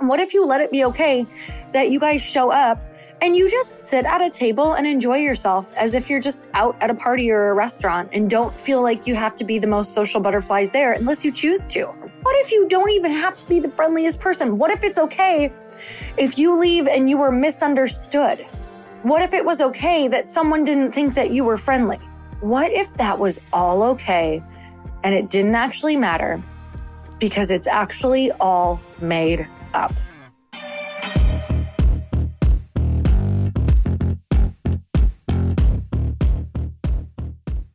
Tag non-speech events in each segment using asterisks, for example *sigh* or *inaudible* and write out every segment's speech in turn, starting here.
What if you let it be okay that you guys show up and you just sit at a table and enjoy yourself as if you're just out at a party or a restaurant and don't feel like you have to be the most social butterflies there unless you choose to? What if you don't even have to be the friendliest person? What if it's okay if you leave and you were misunderstood? What if it was okay that someone didn't think that you were friendly? What if that was all okay and it didn't actually matter because it's actually all made up?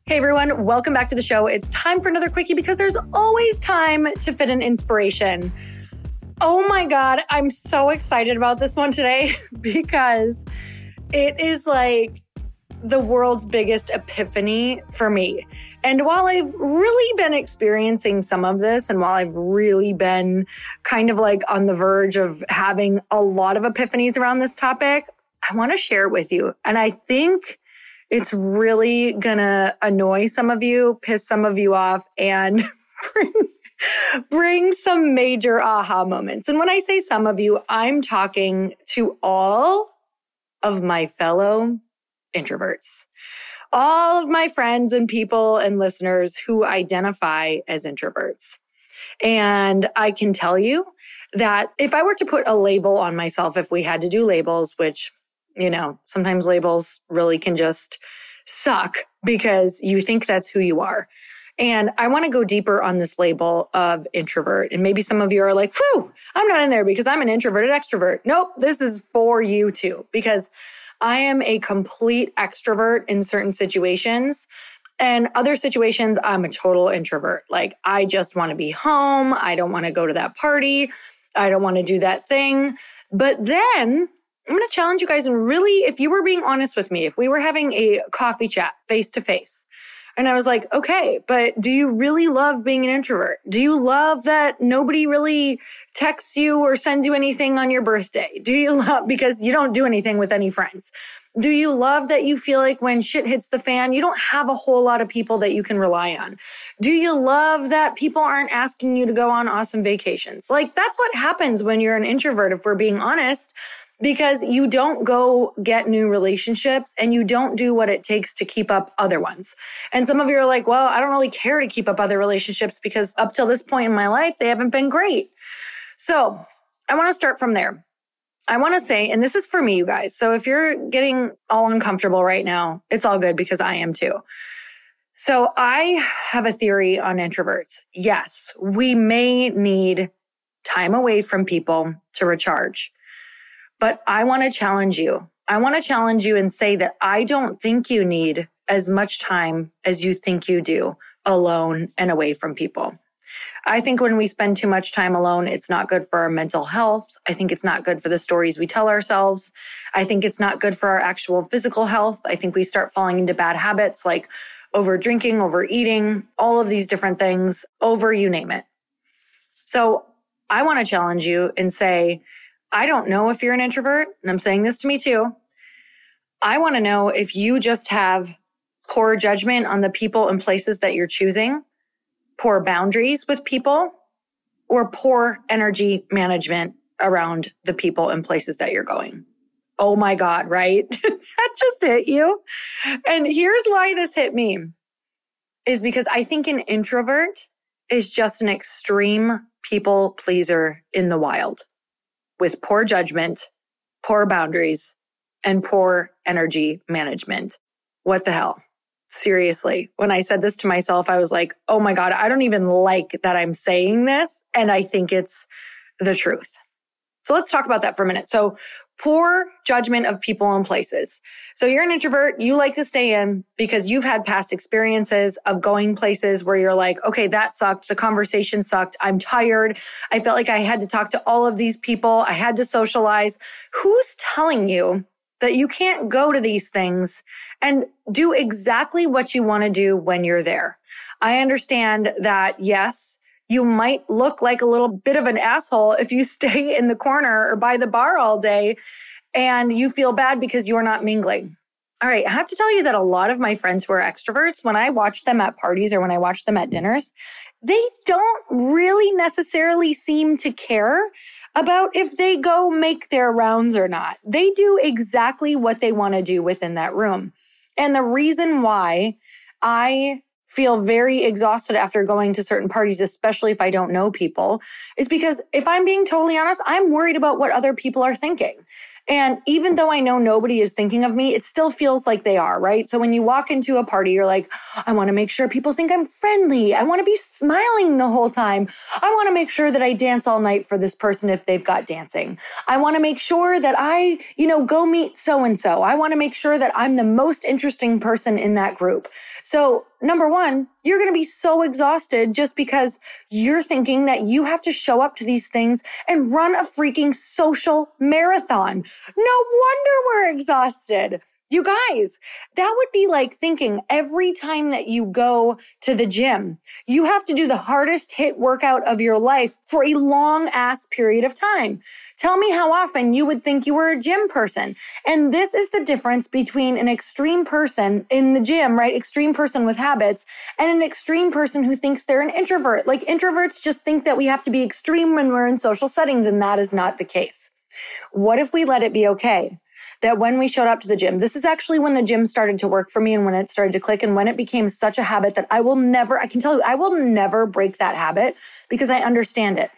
Hey everyone, welcome back to the show. It's time for another quickie because there's always time to fit an inspiration. Oh my God, I'm so excited about this one today *laughs* because it is like the world's biggest epiphany for me. And while I've really been experiencing some of this, and while I've really been kind of like on the verge of having a lot of epiphanies around this topic, I want to share it with you. And I think it's really gonna annoy some of you, piss some of you off, and *laughs* bring, bring some major aha moments. And when I say some of you, I'm talking to all of my fellow introverts. All of my friends and people and listeners who identify as introverts. And I can tell you that if I were to put a label on myself, if we had to do labels, which, you know, sometimes labels really can just suck because you think that's who you are. And I want to go deeper on this label of introvert. And maybe some of you are like, whew, I'm not in there because I'm an introverted extrovert. Nope, this is for you too, because I am a complete extrovert in certain situations. And other situations, I'm a total introvert. Like, I just want to be home. I don't want to go to that party. I don't want to do that thing. But then I'm going to challenge you guys. And really, if you were being honest with me, if we were having a coffee chat face to face, and I was like, okay, but do you really love being an introvert? Do you love that nobody really texts you or sends you anything on your birthday? Do you *laughs* love, because you don't do anything with any friends? Do you love that you feel like when shit hits the fan, you don't have a whole lot of people that you can rely on? Do you love that people aren't asking you to go on awesome vacations? Like that's what happens when you're an introvert, if we're being honest because you don't go get new relationships and you don't do what it takes to keep up other ones. And some of you are like, well, I don't really care to keep up other relationships because up till this point in my life, they haven't been great. So I want to start from there. I want to say, and this is for me, you guys. So if you're getting all uncomfortable right now, it's all good because I am too. So I have a theory on introverts. Yes, we may need time away from people to recharge. But I want to challenge you. I want to challenge you and say that I don't think you need as much time as you think you do alone and away from people. I think when we spend too much time alone, it's not good for our mental health. I think it's not good for the stories we tell ourselves. I think it's not good for our actual physical health. I think we start falling into bad habits like over drinking, overeating, all of these different things, over you name it. So I want to challenge you and say, I don't know if you're an introvert, and I'm saying this to me too. I want to know if you just have poor judgment on the people and places that you're choosing, poor boundaries with people, or poor energy management around the people and places that you're going. Oh my God, right? *laughs* that just hit you. And here's why this hit me is because I think an introvert is just an extreme people pleaser in the wild with poor judgment, poor boundaries, and poor energy management. What the hell? Seriously, when I said this to myself, I was like, oh my God, I don't even like that I'm saying this. And I think it's the truth. So let's talk about that for a minute. So poor judgment of people and places. So you're an introvert, you like to stay in because you've had past experiences of going places where you're like, okay, that sucked. The conversation sucked. I'm tired. I felt like I had to talk to all of these people. I had to socialize. Who's telling you that you can't go to these things and do exactly what you want to do when you're there? I understand that yes, you might look like a little bit of an asshole if you *laughs* stay in the corner or by the bar all day and you feel bad because you're not mingling. All right, I have to tell you that a lot of my friends who are extroverts, when I watch them at parties or when I watch them at dinners, they don't really necessarily seem to care about if they go make their rounds or not. They do exactly what they want to do within that room. And the reason why I feel very exhausted after going to certain parties, especially if I don't know people, is because if I'm being totally honest, I'm worried about what other people are thinking. And even though I know nobody is thinking of me, it still feels like they are, right? So when you walk into a party, you're like, I want to make sure people think I'm friendly. I want to be smiling the whole time. I want to make sure that I dance all night for this person if they've got dancing. I want to make sure that I, you know, go meet so and so. I want to make sure that I'm the most interesting person in that group. So number one, you're going to be so exhausted just because you're thinking that you have to show up to these things and run a freaking social marathon. No wonder we're exhausted. You guys, that would be like thinking every time that you go to the gym, you have to do the hardest HIIT workout of your life for a long ass period of time. Tell me how often you would think you were a gym person. And this is the difference between an extreme person in the gym, right? Extreme person with habits and an extreme person who thinks they're an introvert. Like introverts just think that we have to be extreme when we're in social settings, and that is not the case. What if we let it be okay? that when we showed up to the gym, this is actually when the gym started to work for me and when it started to click and when it became such a habit that I will never, I can tell you, I will never break that habit because I understand it.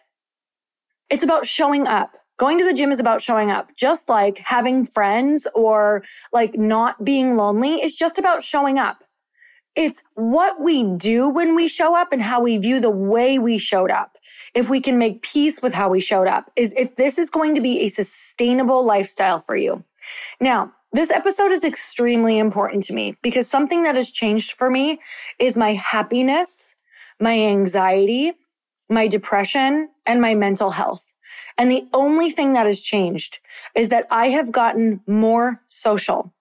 It's about showing up. Going to the gym is about showing up, just like having friends or like not being lonely is just about showing up. It's what we do when we show up and how we view the way we showed up. If we can make peace with how we showed up is if this is going to be a sustainable lifestyle for you. Now, this episode is extremely important to me because something that has changed for me is my happiness, my anxiety, my depression, and my mental health. And the only thing that has changed is that I have gotten more social.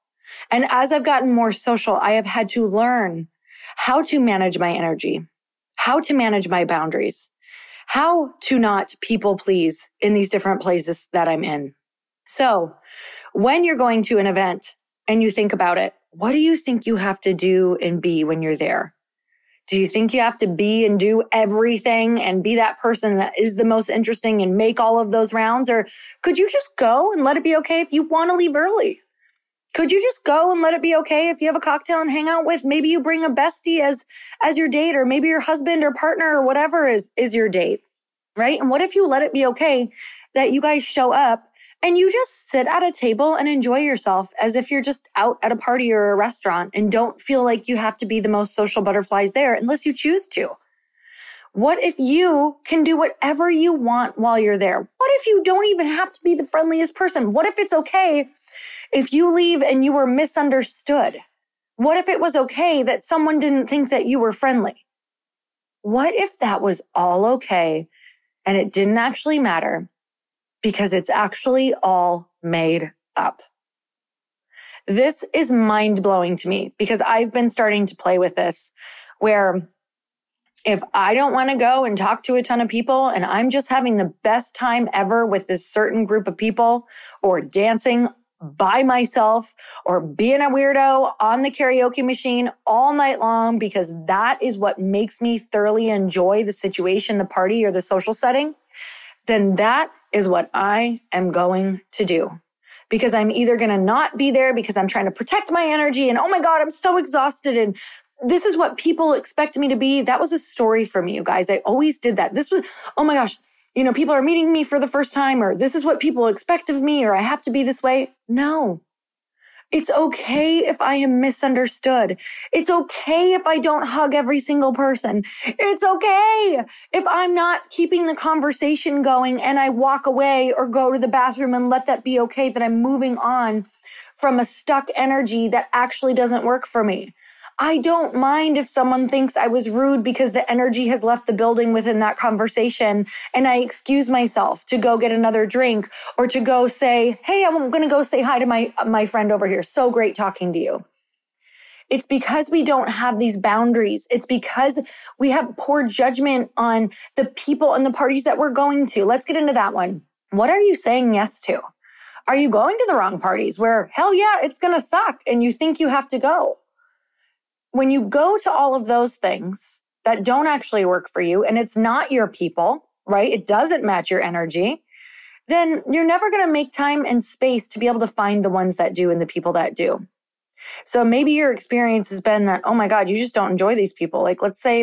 And as I've gotten more social, I have had to learn how to manage my energy, how to manage my boundaries, how to not people please in these different places that I'm in. So when you're going to an event and you think about it, what do you think you have to do and be when you're there? Do you think you have to be and do everything and be that person that is the most interesting and make all of those rounds? Or could you just go and let it be okay if you want to leave early? Could you just go and let it be okay if you have a cocktail and hang out with maybe you bring a bestie as as your date or maybe your husband or partner or whatever is is your date, right? And what if you let it be okay that you guys show up and you just sit at a table and enjoy yourself as if you're just out at a party or a restaurant and don't feel like you have to be the most social butterflies there unless you choose to. What if you can do whatever you want while you're there? What if you don't even have to be the friendliest person? What if it's okay if you leave and you were misunderstood? What if it was okay that someone didn't think that you were friendly? What if that was all okay and it didn't actually matter because it's actually all made up. This is mind blowing to me because I've been starting to play with this where if I don't want to go and talk to a ton of people and I'm just having the best time ever with this certain group of people or dancing by myself or being a weirdo on the karaoke machine all night long because that is what makes me thoroughly enjoy the situation, the party, or the social setting, then that is what I am going to do. Because I'm either going to not be there because I'm trying to protect my energy and oh my God, I'm so exhausted and this is what people expect me to be. That was a story for me, you guys. I always did that. This was, oh my gosh, you know, people are meeting me for the first time or this is what people expect of me or I have to be this way. No, it's okay if I am misunderstood. It's okay if I don't hug every single person. It's okay if I'm not keeping the conversation going and I walk away or go to the bathroom and let that be okay that I'm moving on from a stuck energy that actually doesn't work for me. I don't mind if someone thinks I was rude because the energy has left the building within that conversation and I excuse myself to go get another drink or to go say, Hey, I'm going to go say hi to my, my friend over here. So great talking to you. It's because we don't have these boundaries. It's because we have poor judgment on the people and the parties that we're going to. Let's get into that one. What are you saying yes to? Are you going to the wrong parties where hell yeah, it's going to suck and you think you have to go? When you go to all of those things that don't actually work for you and it's not your people, right? It doesn't match your energy. then you're never going to make time and space to be able to find the ones that do and the people that do. So maybe your experience has been that, oh my God, you just don't enjoy these people. Like, let's say,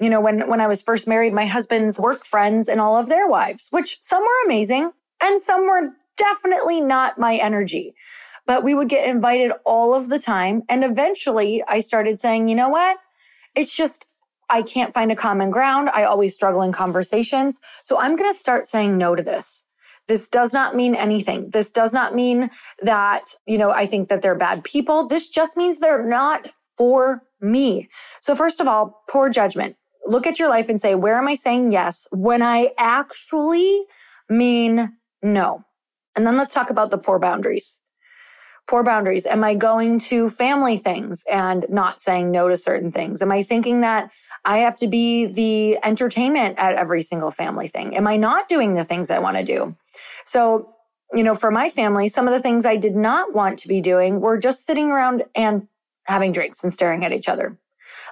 you know, when, when I was first married, my husband's work friends and all of their wives, which some were amazing and some were definitely not my energy. But we would get invited all of the time. And eventually I started saying, you know what? It's just, I can't find a common ground. I always struggle in conversations. So I'm going to start saying no to this. This does not mean anything. This does not mean that, you know, I think that they're bad people. This just means they're not for me. So first of all, poor judgment. Look at your life and say, where am I saying yes when I actually mean no? And then let's talk about the poor boundaries. Poor boundaries. Am I going to family things and not saying no to certain things? Am I thinking that I have to be the entertainment at every single family thing? Am I not doing the things I want to do? So, you know, for my family, some of the things I did not want to be doing were just sitting around and having drinks and staring at each other.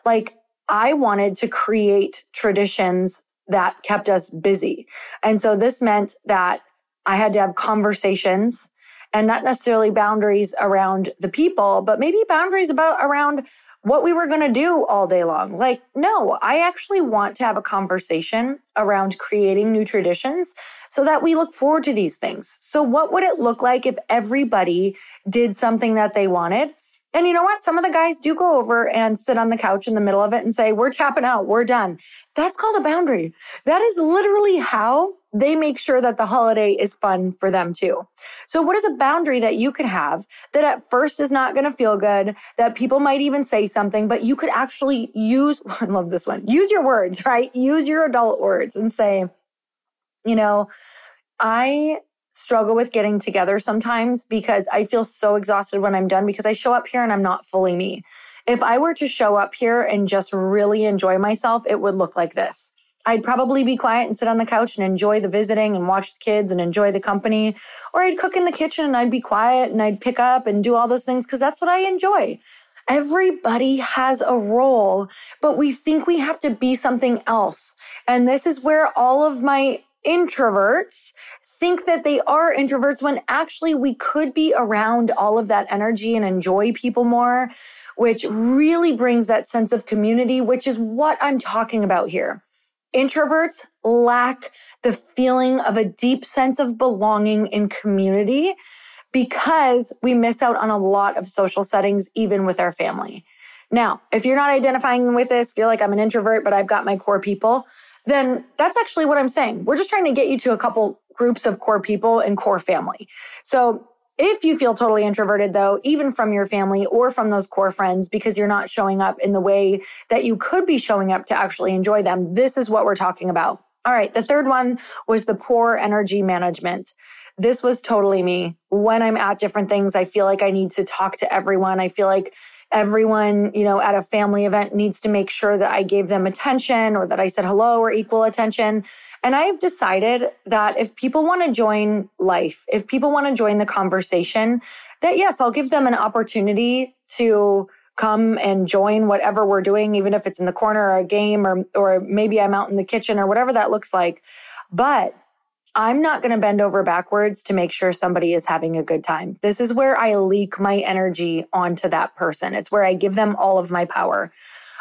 Like, I wanted to create traditions that kept us busy. And so this meant that I had to have conversations and not necessarily boundaries around the people, but maybe boundaries about around what we were going to do all day long. Like, no, I actually want to have a conversation around creating new traditions so that we look forward to these things. So, what would it look like if everybody did something that they wanted? And you know what? Some of the guys do go over and sit on the couch in the middle of it and say, We're tapping out, we're done. That's called a boundary. That is literally how they make sure that the holiday is fun for them too. So what is a boundary that you could have that at first is not going to feel good, that people might even say something, but you could actually use, *laughs* I love this one, use your words, right? Use your adult words and say, you know, I struggle with getting together sometimes because I feel so exhausted when I'm done because I show up here and I'm not fully me. If I were to show up here and just really enjoy myself, it would look like this. I'd probably be quiet and sit on the couch and enjoy the visiting and watch the kids and enjoy the company. Or I'd cook in the kitchen and I'd be quiet and I'd pick up and do all those things because that's what I enjoy. Everybody has a role, but we think we have to be something else. And this is where all of my introverts think that they are introverts when actually we could be around all of that energy and enjoy people more, which really brings that sense of community, which is what I'm talking about here. Introverts lack the feeling of a deep sense of belonging in community because we miss out on a lot of social settings, even with our family. Now, if you're not identifying with this, feel like I'm an introvert, but I've got my core people, then that's actually what I'm saying. We're just trying to get you to a couple groups of core people and core family. So if you feel totally introverted, though, even from your family or from those core friends, because you're not showing up in the way that you could be showing up to actually enjoy them, this is what we're talking about. All right. The third one was the poor energy management. This was totally me. When I'm at different things, I feel like I need to talk to everyone. I feel like everyone, you know, at a family event needs to make sure that I gave them attention or that I said hello or equal attention. And I've decided that if people want to join life, if people want to join the conversation, that yes, I'll give them an opportunity to come and join whatever we're doing, even if it's in the corner or a game or, or maybe I'm out in the kitchen or whatever that looks like. But I'm not going to bend over backwards to make sure somebody is having a good time. This is where I leak my energy onto that person. It's where I give them all of my power.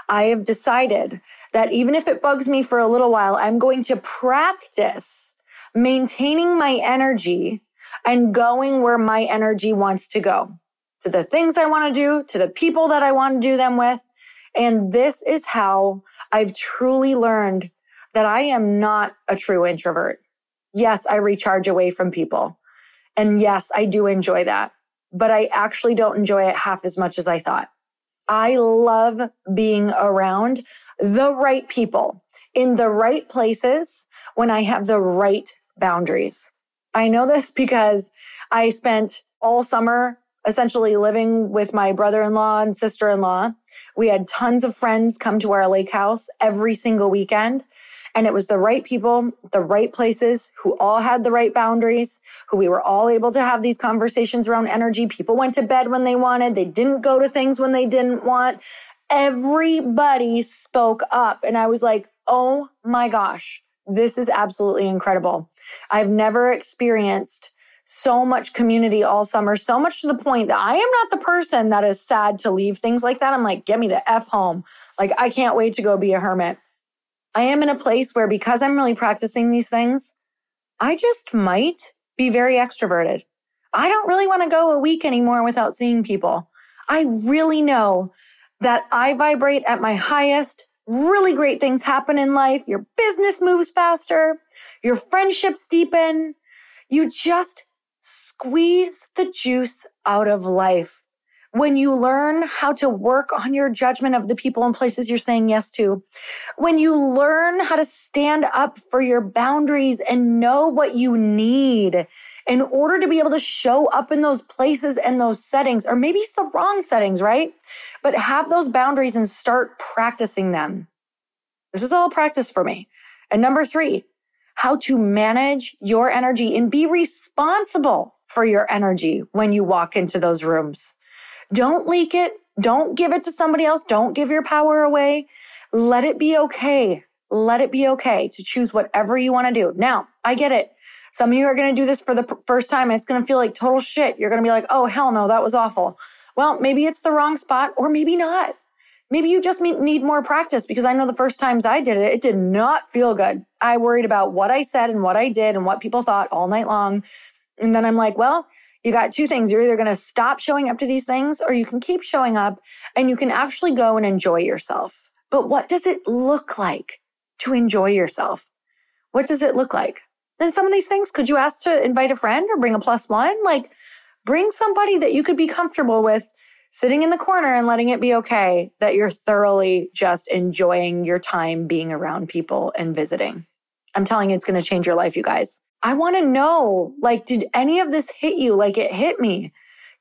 I have decided that even if it bugs me for a little while, I'm going to practice maintaining my energy and going where my energy wants to go to the things I want to do, to the people that I want to do them with. And this is how I've truly learned that I am not a true introvert yes, I recharge away from people. And yes, I do enjoy that, but I actually don't enjoy it half as much as I thought. I love being around the right people in the right places when I have the right boundaries. I know this *laughs* because I spent all summer essentially living with my brother-in-law and sister-in-law. We had tons of friends come to our lake house every single weekend. And it was the right people, the right places who all had the right boundaries, who we were all able to have these conversations around energy. People went to bed when they wanted. They didn't go to things when they didn't want. Everybody spoke up. And I was like, oh my gosh, this is absolutely incredible. I've never experienced so much community all summer, so much to the point that I am not the person that is sad to leave things like that. I'm like, get me the F home. Like, I can't wait to go be a hermit. I am in a place where because I'm really practicing these things, I just might be very extroverted. I don't really want to go a week anymore without seeing people. I really know that I vibrate at my highest. Really great things happen in life. Your business moves faster. Your friendships deepen. You just squeeze the juice out of life. When you learn how to work on your judgment of the people and places you're saying yes to, when you learn how to stand up for your boundaries and know what you need in order to be able to show up in those places and those settings, or maybe it's the wrong settings, right? But have those boundaries and start practicing them. This is all practice for me. And number three, how to manage your energy and be responsible for your energy when you walk into those rooms. Don't leak it. Don't give it to somebody else. Don't give your power away. Let it be okay. Let it be okay to choose whatever you want to do. Now, I get it. Some of you are going to do this for the first time and it's going to feel like total shit. You're going to be like, oh, hell no, that was awful. Well, maybe it's the wrong spot or maybe not. Maybe you just need more practice because I know the first times I did it, it did not feel good. I worried about what I said and what I did and what people thought all night long. And then I'm like, well, you got two things. You're either going to stop showing up to these things or you can keep showing up and you can actually go and enjoy yourself. But what does it look like to enjoy yourself? What does it look like? And some of these things, could you ask to invite a friend or bring a plus one? Like bring somebody that you could be comfortable with sitting in the corner and letting it be okay that you're thoroughly just enjoying your time being around people and visiting. I'm telling you, it's going to change your life, you guys. I want to know, like, did any of this hit you like it hit me?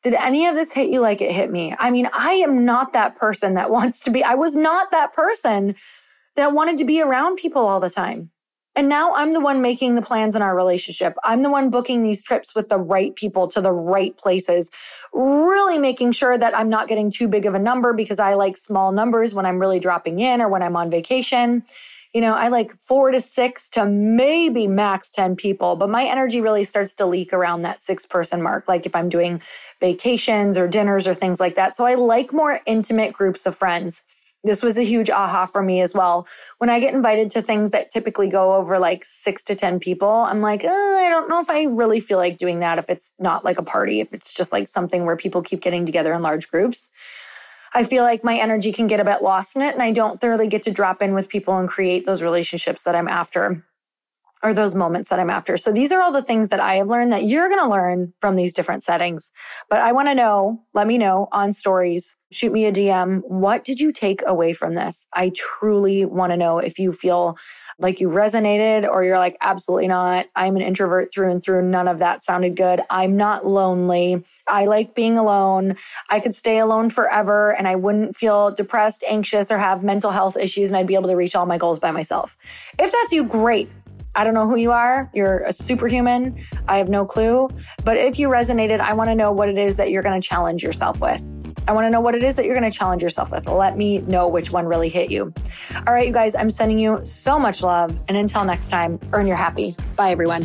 Did any of this hit you like it hit me? I mean, I am not that person that *laughs* wants to be, I was not that person that wanted to be around people all the time. And now I'm the one making the plans in our relationship. I'm the one booking these trips with the right people to the right places, really making sure that I'm not getting too big of a number because I like small numbers when I'm really dropping in or when I'm on vacation. You know, I like four to six to maybe max 10 people, but my energy really starts to leak around that six person mark. Like if I'm doing vacations or dinners or things like that. So I like more intimate groups of friends this was a huge aha for me as well. When I get invited to things that typically go over like six to 10 people, I'm like, oh, I don't know if I really feel like doing that if it's not like a party, if it's just like something where people keep getting together in large groups. I feel like my energy can get a bit lost in it and I don't thoroughly get to drop in with people and create those relationships that I'm after or those moments that I'm after. So these are all the things that I have learned that you're going to learn from these different settings. But I want to know, let me know on stories, shoot me a DM. What did you take away from this? I truly want to know if you feel like you resonated or you're like, absolutely not. I'm an introvert through and through. None of that sounded good. I'm not lonely. I like being alone. I could stay alone forever and I wouldn't feel depressed, anxious, or have mental health issues and I'd be able to reach all my goals by myself. If that's you, great. I don't know who you are. You're a superhuman. I have no clue. But if you resonated, I want to know what it is that you're going to challenge yourself with. I want to know what it is that you're going to challenge yourself with. Let me know which one really hit you. All right, you guys, I'm sending you so much love. And until next time, earn your happy. Bye, everyone.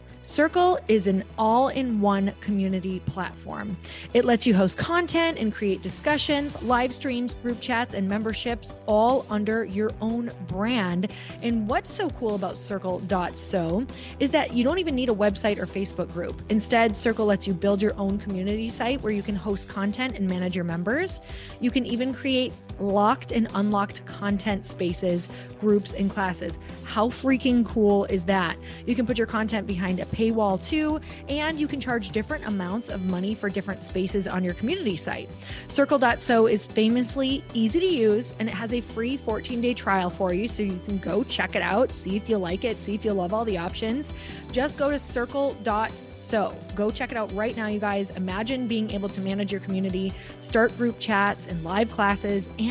Circle is an all in one community platform. It lets you host content and create discussions, live streams, group chats, and memberships all under your own brand. And what's so cool about Circle.so is that you don't even need a website or Facebook group. Instead, Circle lets you build your own community site where you can host content and manage your members. You can even create locked and unlocked content spaces, groups, and classes. How freaking cool is that? You can put your content behind a paywall too, and you can charge different amounts of money for different spaces on your community site. Circle.so is famously easy to use and it has a free 14 day trial for you. So you can go check it out, see if you like it, see if you love all the options. Just go to circle.so. Go check it out right now, you guys. Imagine being able to manage your community, start group chats and live classes, and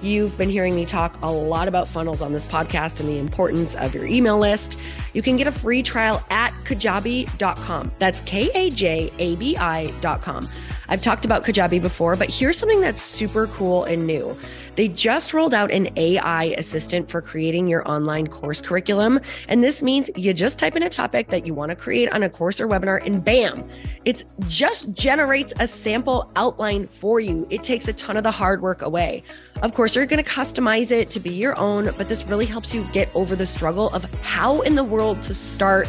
You've been hearing me talk a lot about funnels on this podcast and the importance of your email list. You can get a free trial at kajabi.com. That's K A J A B I.com. I've talked about Kajabi before, but here's something that's super cool and new. They just rolled out an AI assistant for creating your online course curriculum. And this means you just type in a topic that you want to create on a course or webinar, and bam, it just generates a sample outline for you. It takes a ton of the hard work away. Of course, you're going to customize it to be your own, but this really helps you get over the struggle of how in the world to start